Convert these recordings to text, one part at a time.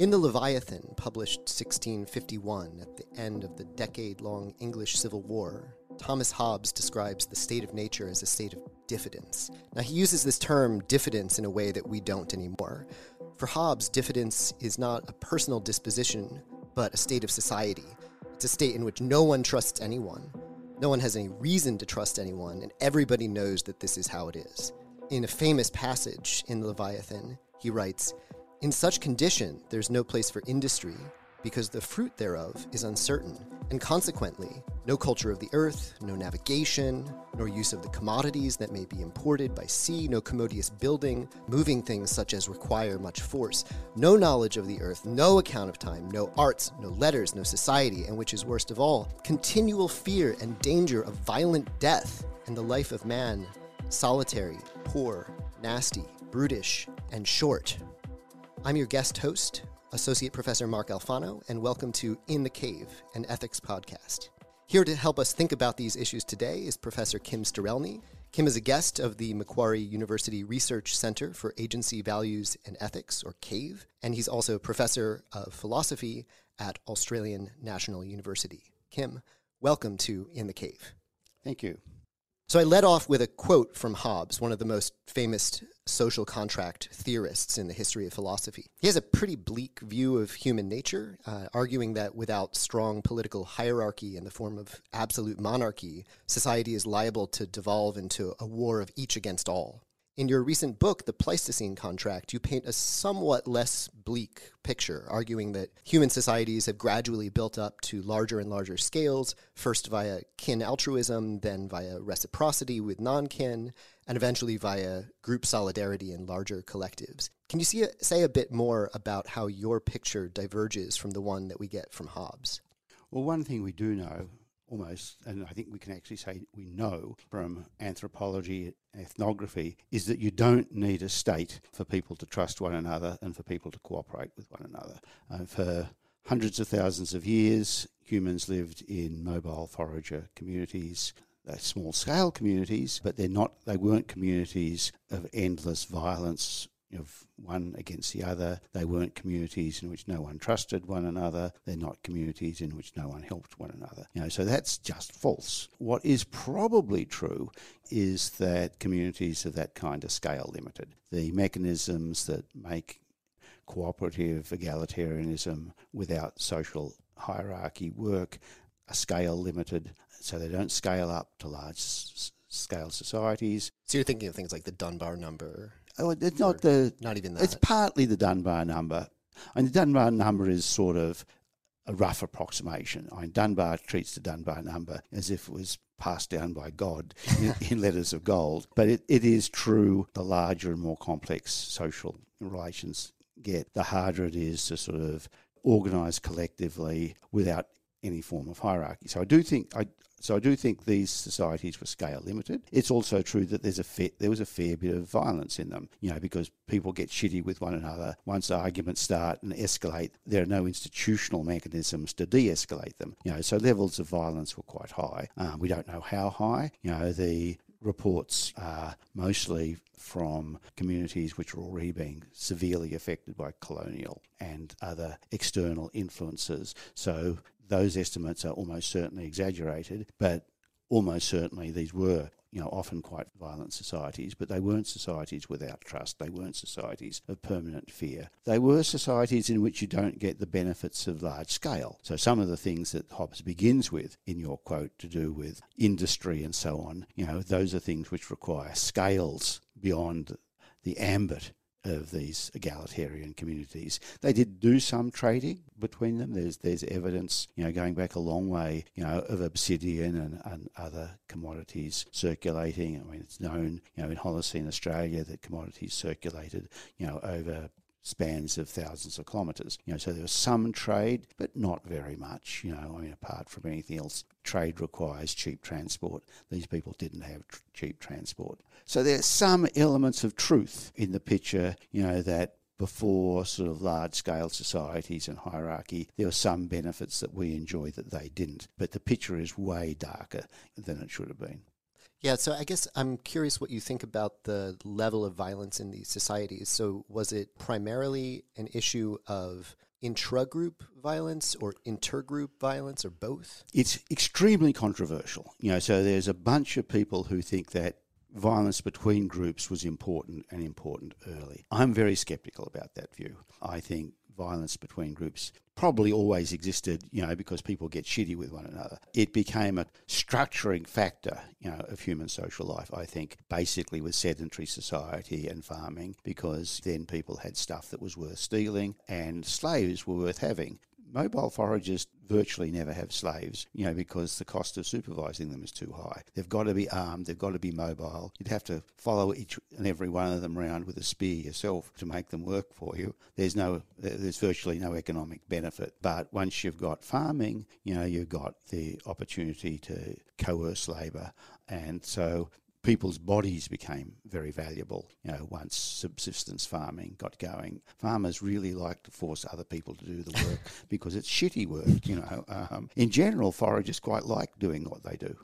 In The Leviathan, published 1651 at the end of the decade long English Civil War, Thomas Hobbes describes the state of nature as a state of diffidence. Now, he uses this term diffidence in a way that we don't anymore. For Hobbes, diffidence is not a personal disposition, but a state of society. It's a state in which no one trusts anyone, no one has any reason to trust anyone, and everybody knows that this is how it is. In a famous passage in Leviathan, he writes, In such condition, there's no place for industry, because the fruit thereof is uncertain, and consequently, no culture of the earth, no navigation, nor use of the commodities that may be imported by sea, no commodious building, moving things such as require much force, no knowledge of the earth, no account of time, no arts, no letters, no society, and which is worst of all, continual fear and danger of violent death, and the life of man solitary, poor, nasty, brutish, and short. I'm your guest host, Associate Professor Mark Alfano, and welcome to In the Cave, an ethics podcast. Here to help us think about these issues today is Professor Kim Sterelny. Kim is a guest of the Macquarie University Research Center for Agency Values and Ethics, or CAVE, and he's also professor of philosophy at Australian National University. Kim, welcome to In the Cave. Thank you. So I led off with a quote from Hobbes, one of the most famous social contract theorists in the history of philosophy. He has a pretty bleak view of human nature, uh, arguing that without strong political hierarchy in the form of absolute monarchy, society is liable to devolve into a war of each against all. In your recent book, The Pleistocene Contract, you paint a somewhat less bleak picture, arguing that human societies have gradually built up to larger and larger scales, first via kin altruism, then via reciprocity with non kin, and eventually via group solidarity in larger collectives. Can you see, say a bit more about how your picture diverges from the one that we get from Hobbes? Well, one thing we do know almost, and I think we can actually say we know from anthropology, ethnography, is that you don't need a state for people to trust one another and for people to cooperate with one another. Uh, for hundreds of thousands of years, humans lived in mobile forager communities. They're small scale communities, but they're not, they weren't communities of endless violence of one against the other. They weren't communities in which no one trusted one another. They're not communities in which no one helped one another. You know, so that's just false. What is probably true is that communities of that kind are scale limited. The mechanisms that make cooperative egalitarianism without social hierarchy work are scale limited, so they don't scale up to large scale societies. So you're thinking of things like the Dunbar number Oh, it's not the not even that. It's partly the Dunbar number, and the Dunbar number is sort of a rough approximation. I mean, Dunbar treats the Dunbar number as if it was passed down by God in, in letters of gold, but it, it is true. The larger and more complex social relations get, the harder it is to sort of organise collectively without any form of hierarchy. So I do think I so I do think these societies were scale limited. It's also true that there's a there was a fair bit of violence in them, you know, because people get shitty with one another. Once arguments start and escalate, there are no institutional mechanisms to de-escalate them. You know, so levels of violence were quite high. Um, we don't know how high. You know, the reports are mostly from communities which are already being severely affected by colonial and other external influences. So those estimates are almost certainly exaggerated, but almost certainly these were you know, often quite violent societies, but they weren't societies without trust. They weren't societies of permanent fear. They were societies in which you don't get the benefits of large scale. So some of the things that Hobbes begins with in your quote to do with industry and so on, you know, those are things which require scales beyond the ambit of these egalitarian communities. They did do some trading between them. There's there's evidence, you know, going back a long way, you know, of obsidian and, and other commodities circulating. I mean, it's known, you know, in Holocene Australia that commodities circulated, you know, over spans of thousands of kilometres. You know, so there was some trade, but not very much. You know, I mean, apart from anything else, trade requires cheap transport. These people didn't have tr- cheap transport. So there's some elements of truth in the picture. You know that before sort of large scale societies and hierarchy, there were some benefits that we enjoy that they didn't. But the picture is way darker than it should have been. Yeah, so I guess I'm curious what you think about the level of violence in these societies. So, was it primarily an issue of intragroup violence or intergroup violence or both? It's extremely controversial. You know, so there's a bunch of people who think that violence between groups was important and important early. I'm very skeptical about that view. I think violence between groups probably always existed, you know, because people get shitty with one another. It became a structuring factor, you know, of human social life, I think, basically with sedentary society and farming, because then people had stuff that was worth stealing and slaves were worth having mobile foragers virtually never have slaves, you know, because the cost of supervising them is too high. They've got to be armed, they've got to be mobile. You'd have to follow each and every one of them around with a spear yourself to make them work for you. There's no, there's virtually no economic benefit. But once you've got farming, you know, you've got the opportunity to coerce labour. And so people's bodies became very valuable. You know, once subsistence farming got going, farmers really like to force other people to do the work because it's shitty work. You know, um, in general, foragers quite like doing what they do.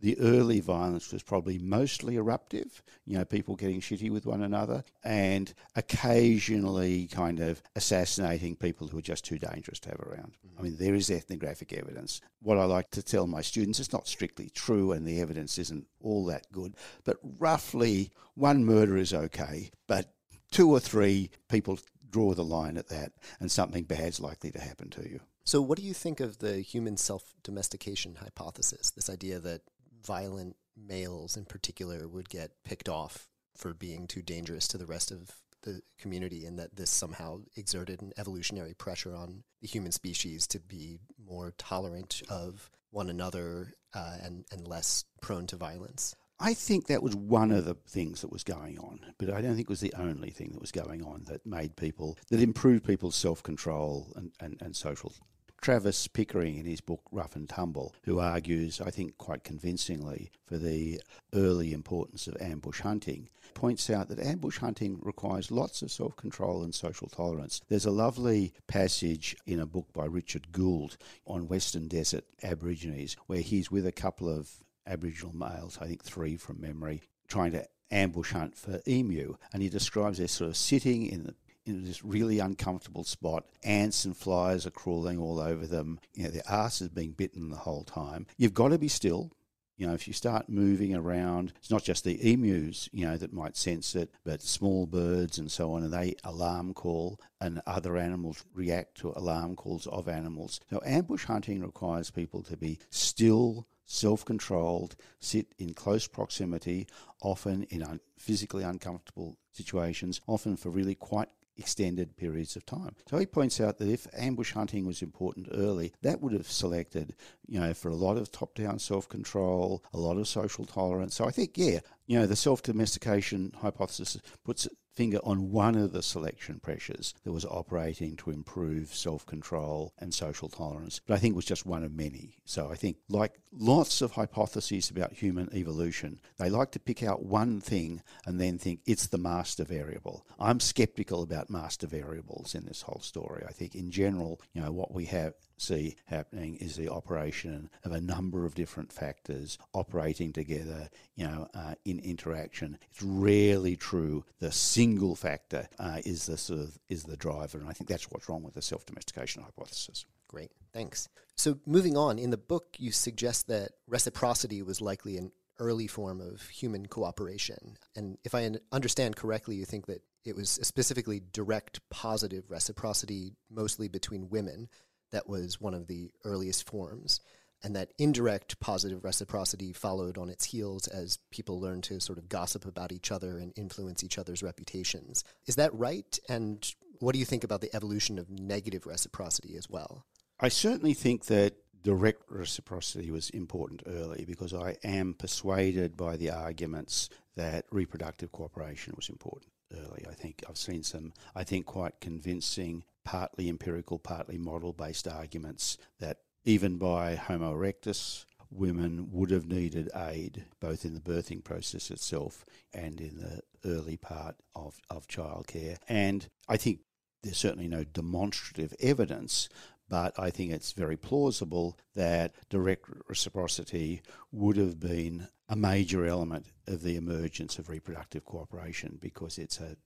The early violence was probably mostly eruptive, you know, people getting shitty with one another, and occasionally kind of assassinating people who are just too dangerous to have around. Mm-hmm. I mean, there is ethnographic evidence. What I like to tell my students is not strictly true, and the evidence isn't all that good, but roughly one murder is okay, but two or three people draw the line at that, and something bad's likely to happen to you. So, what do you think of the human self domestication hypothesis? This idea that violent males in particular would get picked off for being too dangerous to the rest of the community and that this somehow exerted an evolutionary pressure on the human species to be more tolerant of one another uh, and, and less prone to violence. I think that was one of the things that was going on, but I don't think it was the only thing that was going on that made people, that improved people's self control and, and, and social Travis Pickering, in his book Rough and Tumble, who argues, I think quite convincingly, for the early importance of ambush hunting, points out that ambush hunting requires lots of self control and social tolerance. There's a lovely passage in a book by Richard Gould on Western Desert Aborigines where he's with a couple of Aboriginal males, I think three from memory, trying to ambush hunt for emu. And he describes their sort of sitting in the in this really uncomfortable spot. Ants and flies are crawling all over them. You know, their ass is being bitten the whole time. You've got to be still. You know, if you start moving around, it's not just the emus, you know, that might sense it, but small birds and so on, and they alarm call, and other animals react to alarm calls of animals. So ambush hunting requires people to be still, self controlled, sit in close proximity, often in un- physically uncomfortable situations, often for really quite extended periods of time. So he points out that if ambush hunting was important early, that would have selected, you know, for a lot of top down self control, a lot of social tolerance. So I think, yeah, you know, the self domestication hypothesis puts finger on one of the selection pressures that was operating to improve self control and social tolerance, but I think it was just one of many. So I think, like lots of hypotheses about human evolution, they like to pick out one thing and then think it's the master variable. I'm skeptical about master variables in this whole story. I think, in general, you know, what we have see happening is the operation of a number of different factors operating together, you know, uh, in interaction. It's rarely true the single factor uh, is the sort of is the driver, and I think that's what's wrong with the self-domestication hypothesis. Great, thanks. So moving on, in the book, you suggest that reciprocity was likely an early form of human cooperation, and if I understand correctly, you think that it was specifically direct positive reciprocity, mostly between women, that was one of the earliest forms, and that indirect positive reciprocity followed on its heels as people learned to sort of gossip about each other and influence each other's reputations. Is that right? And what do you think about the evolution of negative reciprocity as well? I certainly think that direct reciprocity was important early because I am persuaded by the arguments that reproductive cooperation was important early. I think I've seen some, I think, quite convincing partly empirical, partly model based arguments that even by Homo erectus, women would have needed aid both in the birthing process itself and in the early part of, of childcare. And I think there's certainly no demonstrative evidence, but I think it's very plausible that direct reciprocity would have been a major element of the emergence of reproductive cooperation because it's a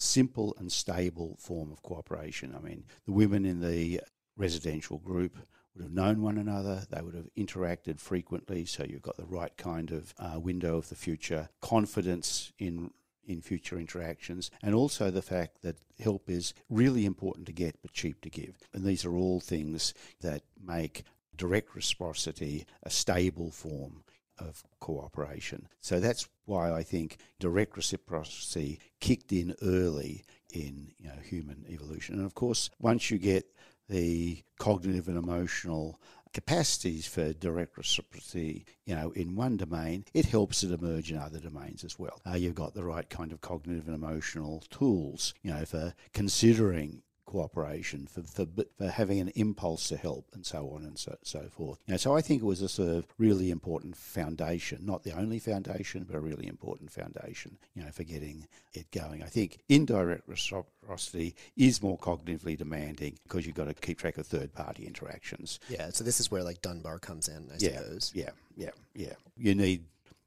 simple and stable form of cooperation. I mean, the women in the residential group would have known one another, they would have interacted frequently, so you've got the right kind of uh, window of the future, confidence in in future interactions, and also the fact that help is really important to get but cheap to give. And these are all things that make direct reciprocity a stable form of cooperation. So that's why I think direct reciprocity kicked in early in you know, human evolution. And of course, once you get the cognitive and emotional capacities for direct reciprocity, you know, in one domain, it helps it emerge in other domains as well. Uh, you've got the right kind of cognitive and emotional tools, you know, for considering cooperation, for, for, for having an impulse to help, and so on and so, so forth. You know, so I think it was a sort of really important foundation, not the only foundation, but a really important foundation, you know, for getting it going. I think indirect reciprocity is more cognitively demanding because you've got to keep track of third party interactions. Yeah, so this is where like Dunbar comes in, I yeah, suppose. Yeah, yeah, yeah. You need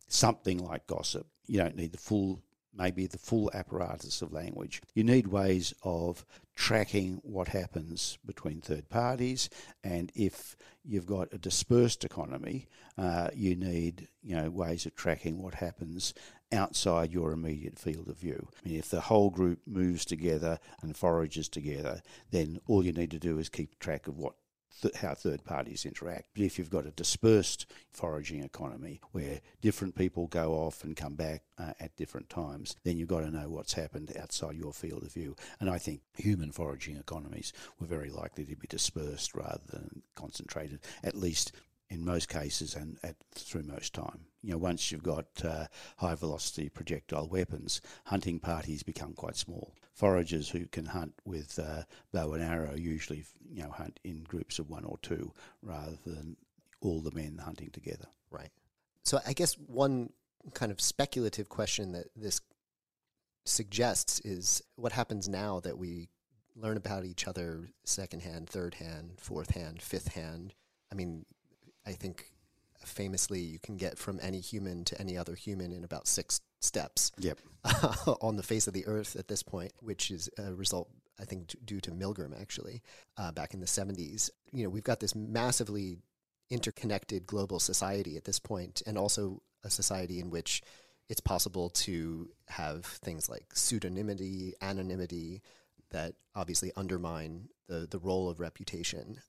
something like gossip. You don't need the full maybe the full apparatus of language. You need ways of tracking what happens between third parties, and if you've got a dispersed economy, uh, you need you know ways of tracking what happens outside your immediate field of view. I mean, if the whole group moves together and forages together, then all you need to do is keep track of what th- how third parties interact. But if you've got a dispersed foraging economy where different people go off and come back uh, at different times, then you've got to know what's happened outside your field of view. And I think human foraging economies were very likely to be dispersed rather than concentrated, at least in most cases and at, through most time. You know, once you've got uh, high velocity projectile weapons, hunting parties become quite small. Foragers who can hunt with uh, bow and arrow usually, you know, hunt in groups of one or two rather than all the men hunting together. Right. So I guess one kind of speculative question that this suggests is what happens now that we learn about each other secondhand, third hand, fourth hand, fifth hand. I mean, I think famously you can get from any human to any other human in about six steps. Yep. on the face of the earth at this point, which is a result, I think, d- due to Milgram actually, uh, back in the 70s. You know, we've got this massively interconnected global society at this point, and also a society in which it's possible to have things like pseudonymity, anonymity, that obviously undermine the, the role of reputation.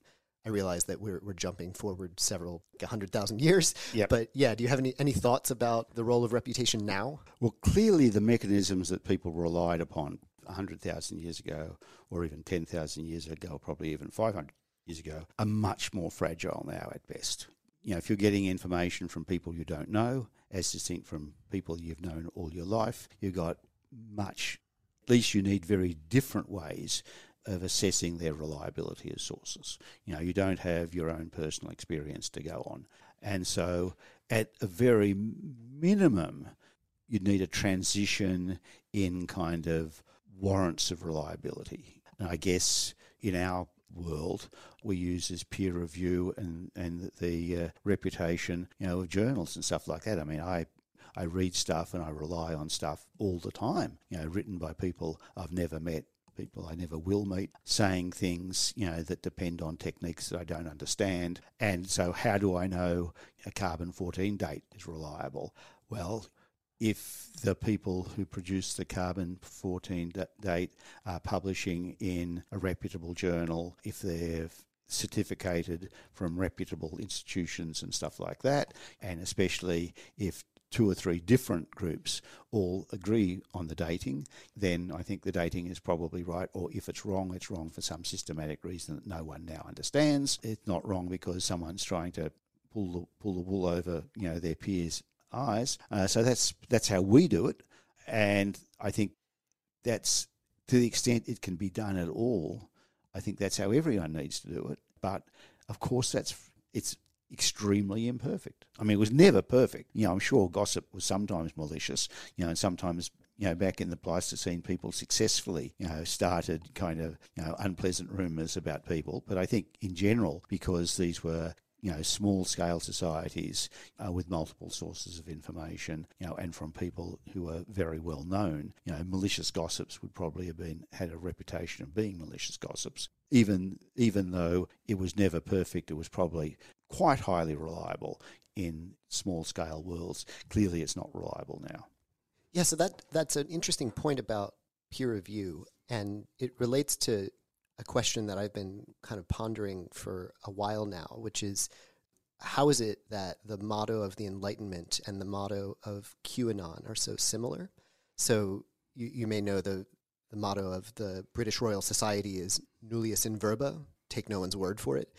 I realize that we're, we're jumping forward several like 100,000 years. Yep. But yeah, do you have any, any thoughts about the role of reputation now? Well, clearly the mechanisms that people relied upon 100,000 years ago, or even 10,000 years ago, probably even 500 years ago, are much more fragile now at best. You know, if you're getting information from people you don't know, as distinct from people you've known all your life, you've got much, at least you need very different ways of assessing their reliability as sources. You know, you don't have your own personal experience to go on. And so, at a very minimum, you'd need a transition in kind of warrants of reliability. And I guess in our world, we use as peer review and, and the uh, reputation, you know, of journals and stuff like that. I mean, I I read stuff and I rely on stuff all the time, you know, written by people I've never met people I never will meet, saying things, you know, that depend on techniques that I don't understand. And so how do I know a carbon 14 date is reliable? Well, if the people who produce the carbon 14 date are publishing in a reputable journal, if they're certificated from reputable institutions and stuff like that, and especially if two or three different groups all agree on the dating, then I think the dating is probably right. Or if it's wrong, it's wrong for some systematic reason that no one now understands. It's not wrong because someone's trying to pull the, pull the wool over you know their peers' eyes. Uh, so that's that's how we do it, and I think that's to the extent it can be done at all. I think that's how everyone needs to do it. But of course, that's it's extremely imperfect. I mean, it was never perfect. You know, I'm sure gossip was sometimes malicious, you know, and sometimes you know, back in the Pleistocene, people successfully, you know, started kind of, you know, unpleasant rumours about people. But I think in general, because these were, you know, small scale societies uh, with multiple sources of information, you know, and from people who are very well known. You know, malicious gossips would probably have been had a reputation of being malicious gossips. Even even though it was never perfect, it was probably quite highly reliable in small scale worlds. Clearly, it's not reliable now. Yeah, so that that's an interesting point about peer review, and it relates to a question that I've been kind of pondering for a while now, which is how is it that the motto of the Enlightenment and the motto of QAnon are so similar? So you, you may know the, the motto of the British Royal Society is nullius in verba, take no one's word for it.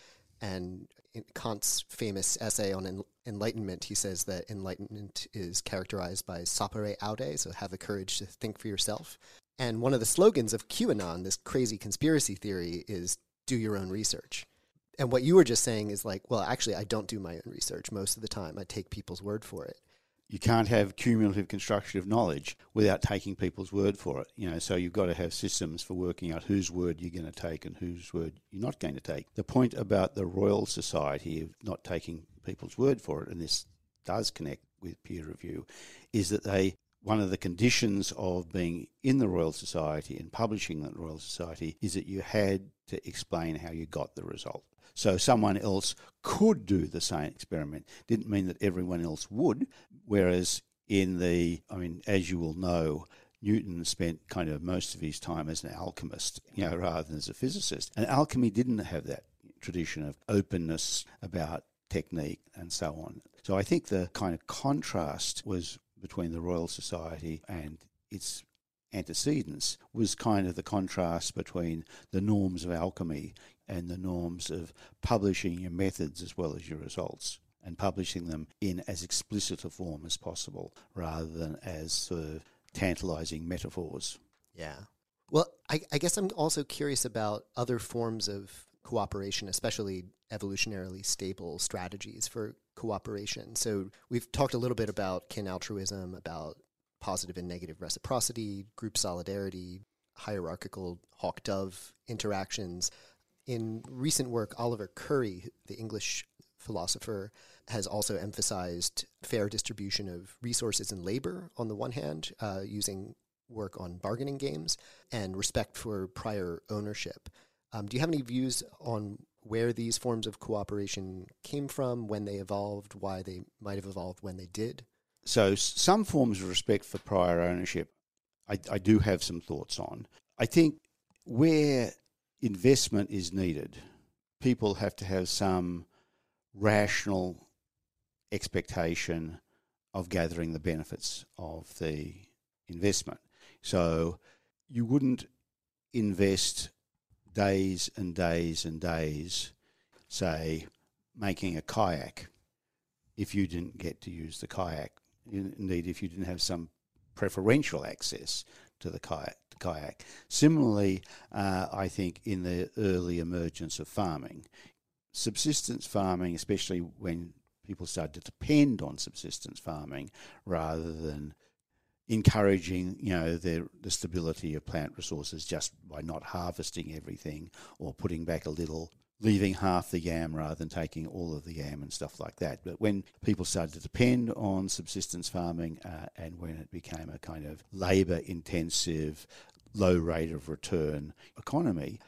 And Kant's famous essay on en- enlightenment, he says that enlightenment is characterized by sapere aude, so have the courage to think for yourself. And one of the slogans of QAnon, this crazy conspiracy theory, is do your own research. And what you were just saying is like, well, actually, I don't do my own research most of the time. I take people's word for it. You can't have cumulative construction of knowledge without taking people's word for it. You know, so you've got to have systems for working out whose word you're going to take and whose word you're not going to take. The point about the Royal Society of not taking people's word for it, and this does connect with peer review, is that they one of the conditions of being in the Royal Society and publishing the Royal Society is that you had to explain how you got the result. So someone else could do the same experiment. Didn't mean that everyone else would. Whereas in the, I mean, as you will know, Newton spent kind of most of his time as an alchemist, you know, rather than as a physicist. And alchemy didn't have that tradition of openness about technique and so on. So I think the kind of contrast was between the Royal Society and its antecedents was kind of the contrast between the norms of alchemy and the norms of publishing your methods as well as your results and publishing them in as explicit a form as possible rather than as sort of tantalizing metaphors. Yeah. Well, I, I guess I'm also curious about other forms of cooperation, especially evolutionarily stable strategies for cooperation. So we've talked a little bit about kin altruism, about positive and negative reciprocity, group solidarity, hierarchical hawk dove interactions. In recent work, Oliver Curry, the English philosopher, has also emphasized fair distribution of resources and labor on the one hand, uh, using work on bargaining games, and respect for prior ownership. Um, do you have any views on where these forms of cooperation came from, when they evolved, why they might have evolved when they did? So, some forms of respect for prior ownership, I, I do have some thoughts on. I think where investment is needed, people have to have some rational expectation of gathering the benefits of the investment. So, you wouldn't invest days and days and days, say, making a kayak if you didn't get to use the kayak. Indeed, if you didn't have some preferential access to the kayak. kayak. Similarly, uh, I think in the early emergence of farming, subsistence farming, especially when people started to depend on subsistence farming rather than encouraging you know the, the stability of plant resources just by not harvesting everything or putting back a little leaving half the yam rather than taking all of the yam and stuff like that. But when people started to depend on subsistence farming uh, and when it became a kind of labor intensive low rate of return economy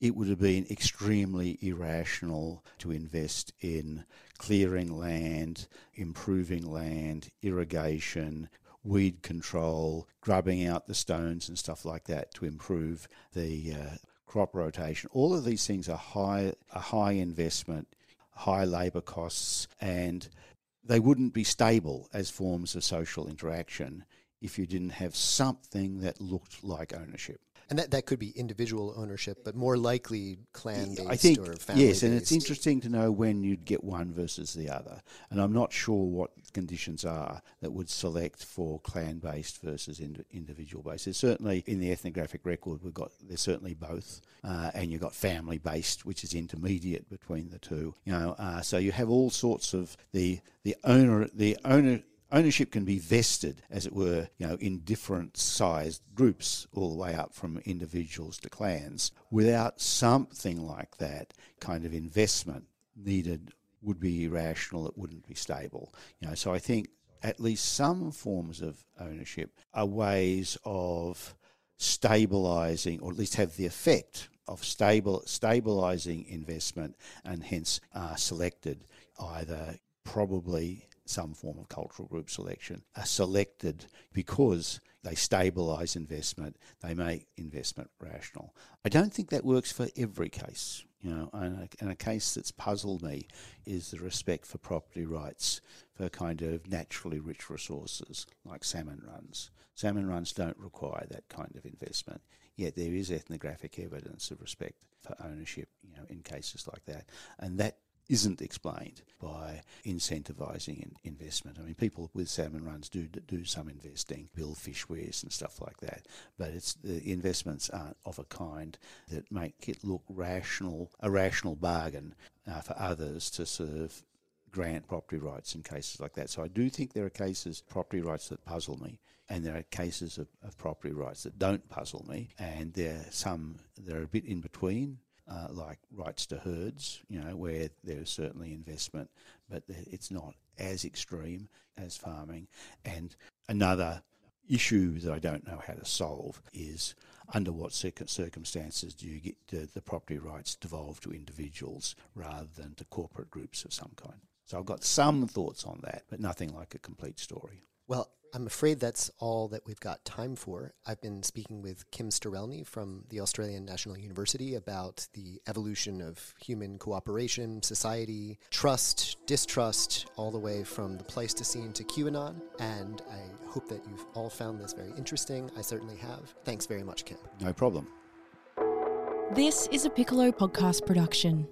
it would have been extremely irrational to invest in clearing land, improving land, irrigation, weed control, grubbing out the stones and stuff like that to improve the uh, crop rotation. All of these things are high, a high investment, high labour costs, and they wouldn't be stable as forms of social interaction if you didn't have something that looked like ownership. And that, that could be individual ownership, but more likely clan based I think, or family Yes, and it's interesting to know when you'd get one versus the other. And I'm not sure what conditions are that would select for clan based versus ind- individual based. There's certainly in the ethnographic record, we've got there's certainly both. Uh, and you've got family based, which is intermediate between the two. You know, uh, so you have all sorts of the the owner the owner ownership can be vested, as it were, you know, in different sized groups, all the way up from individuals to clans. Without something like that kind of investment needed would be irrational, it wouldn't be stable. You know, so I think at least some forms of ownership are ways of stabilizing or at least have the effect of stable stabilizing investment and hence are selected either probably some form of cultural group selection are selected because they stabilize investment, they make investment rational. I don't think that works for every case. You know, and a, and a case that's puzzled me is the respect for property rights for kind of naturally rich resources like salmon runs. Salmon runs don't require that kind of investment, yet there is ethnographic evidence of respect for ownership, you know, in cases like that, and that isn't explained by incentivising investment. I mean, people with salmon runs do do some investing, build fish and stuff like that, but it's the investments aren't of a kind that make it look rational, a rational bargain uh, for others to serve grant property rights in cases like that. So I do think there are cases property rights that puzzle me, and there are cases of, of property rights that don't puzzle me, and there are some that are a bit in between uh, like rights to herds, you know, where there is certainly investment, but it's not as extreme as farming. And another issue that I don't know how to solve is under what circumstances do you get the, the property rights devolved to individuals rather than to corporate groups of some kind? So I've got some thoughts on that, but nothing like a complete story. Well, I'm afraid that's all that we've got time for. I've been speaking with Kim Sterelny from the Australian National University about the evolution of human cooperation, society, trust, distrust, all the way from the Pleistocene to QAnon. And I hope that you've all found this very interesting. I certainly have. Thanks very much, Kim. No problem. This is a Piccolo podcast production.